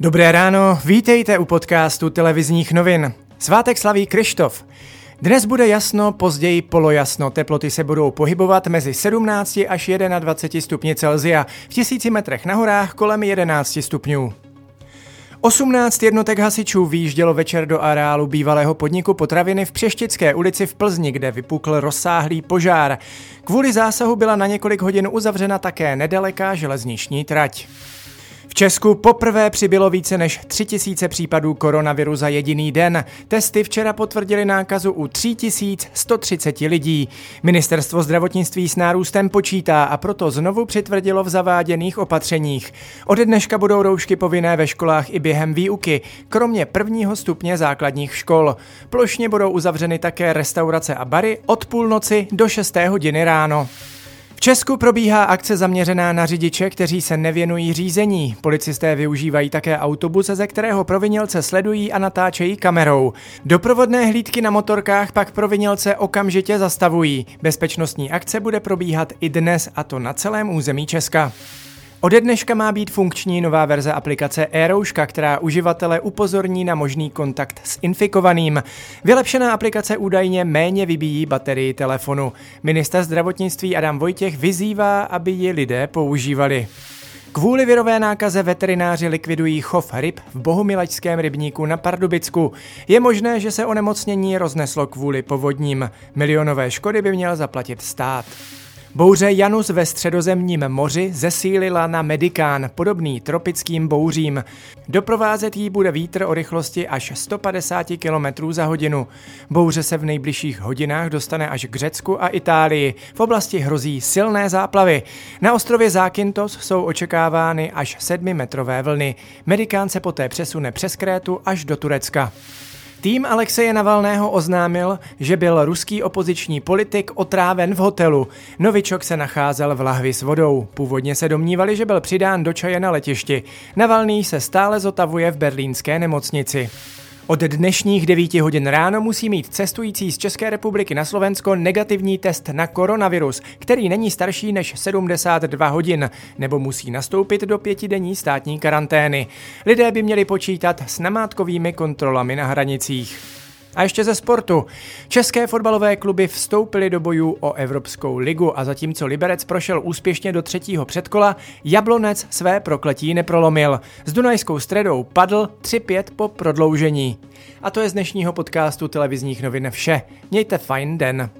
Dobré ráno, vítejte u podcastu televizních novin. Svátek slaví Krištof. Dnes bude jasno, později polojasno. Teploty se budou pohybovat mezi 17 až 21 stupni Celzia, v tisíci metrech na horách kolem 11 stupňů. 18 jednotek hasičů výjíždělo večer do areálu bývalého podniku potraviny v Přeštické ulici v Plzni, kde vypukl rozsáhlý požár. Kvůli zásahu byla na několik hodin uzavřena také nedaleká železniční trať. Česku poprvé přibylo více než 3000 případů koronaviru za jediný den. Testy včera potvrdili nákazu u 3130 lidí. Ministerstvo zdravotnictví s nárůstem počítá a proto znovu přitvrdilo v zaváděných opatřeních. Ode dneška budou roušky povinné ve školách i během výuky, kromě prvního stupně základních škol. Plošně budou uzavřeny také restaurace a bary od půlnoci do 6. hodiny ráno. V Česku probíhá akce zaměřená na řidiče, kteří se nevěnují řízení. Policisté využívají také autobus, ze kterého provinilce sledují a natáčejí kamerou. Doprovodné hlídky na motorkách pak provinilce okamžitě zastavují. Bezpečnostní akce bude probíhat i dnes, a to na celém území Česka. Ode dneška má být funkční nová verze aplikace e která uživatele upozorní na možný kontakt s infikovaným. Vylepšená aplikace údajně méně vybíjí baterii telefonu. Minister zdravotnictví Adam Vojtěch vyzývá, aby ji lidé používali. Kvůli virové nákaze veterináři likvidují chov ryb v bohumilačském rybníku na Pardubicku. Je možné, že se onemocnění rozneslo kvůli povodním. Milionové škody by měl zaplatit stát. Bouře Janus ve středozemním moři zesílila na Medikán, podobný tropickým bouřím. Doprovázet jí bude vítr o rychlosti až 150 km za hodinu. Bouře se v nejbližších hodinách dostane až k Řecku a Itálii. V oblasti hrozí silné záplavy. Na ostrově Zákintos jsou očekávány až 7-metrové vlny. Medikán se poté přesune přes Krétu až do Turecka. Tým Alexeje Navalného oznámil, že byl ruský opoziční politik otráven v hotelu. Novičok se nacházel v lahvi s vodou. Původně se domnívali, že byl přidán do čaje na letišti. Navalný se stále zotavuje v berlínské nemocnici. Od dnešních 9 hodin ráno musí mít cestující z České republiky na Slovensko negativní test na koronavirus, který není starší než 72 hodin, nebo musí nastoupit do pětidenní státní karantény. Lidé by měli počítat s namátkovými kontrolami na hranicích. A ještě ze sportu. České fotbalové kluby vstoupily do bojů o Evropskou ligu a zatímco Liberec prošel úspěšně do třetího předkola, Jablonec své prokletí neprolomil. S Dunajskou středou padl 3-5 po prodloužení. A to je z dnešního podcastu televizních novin vše. Mějte fajn den.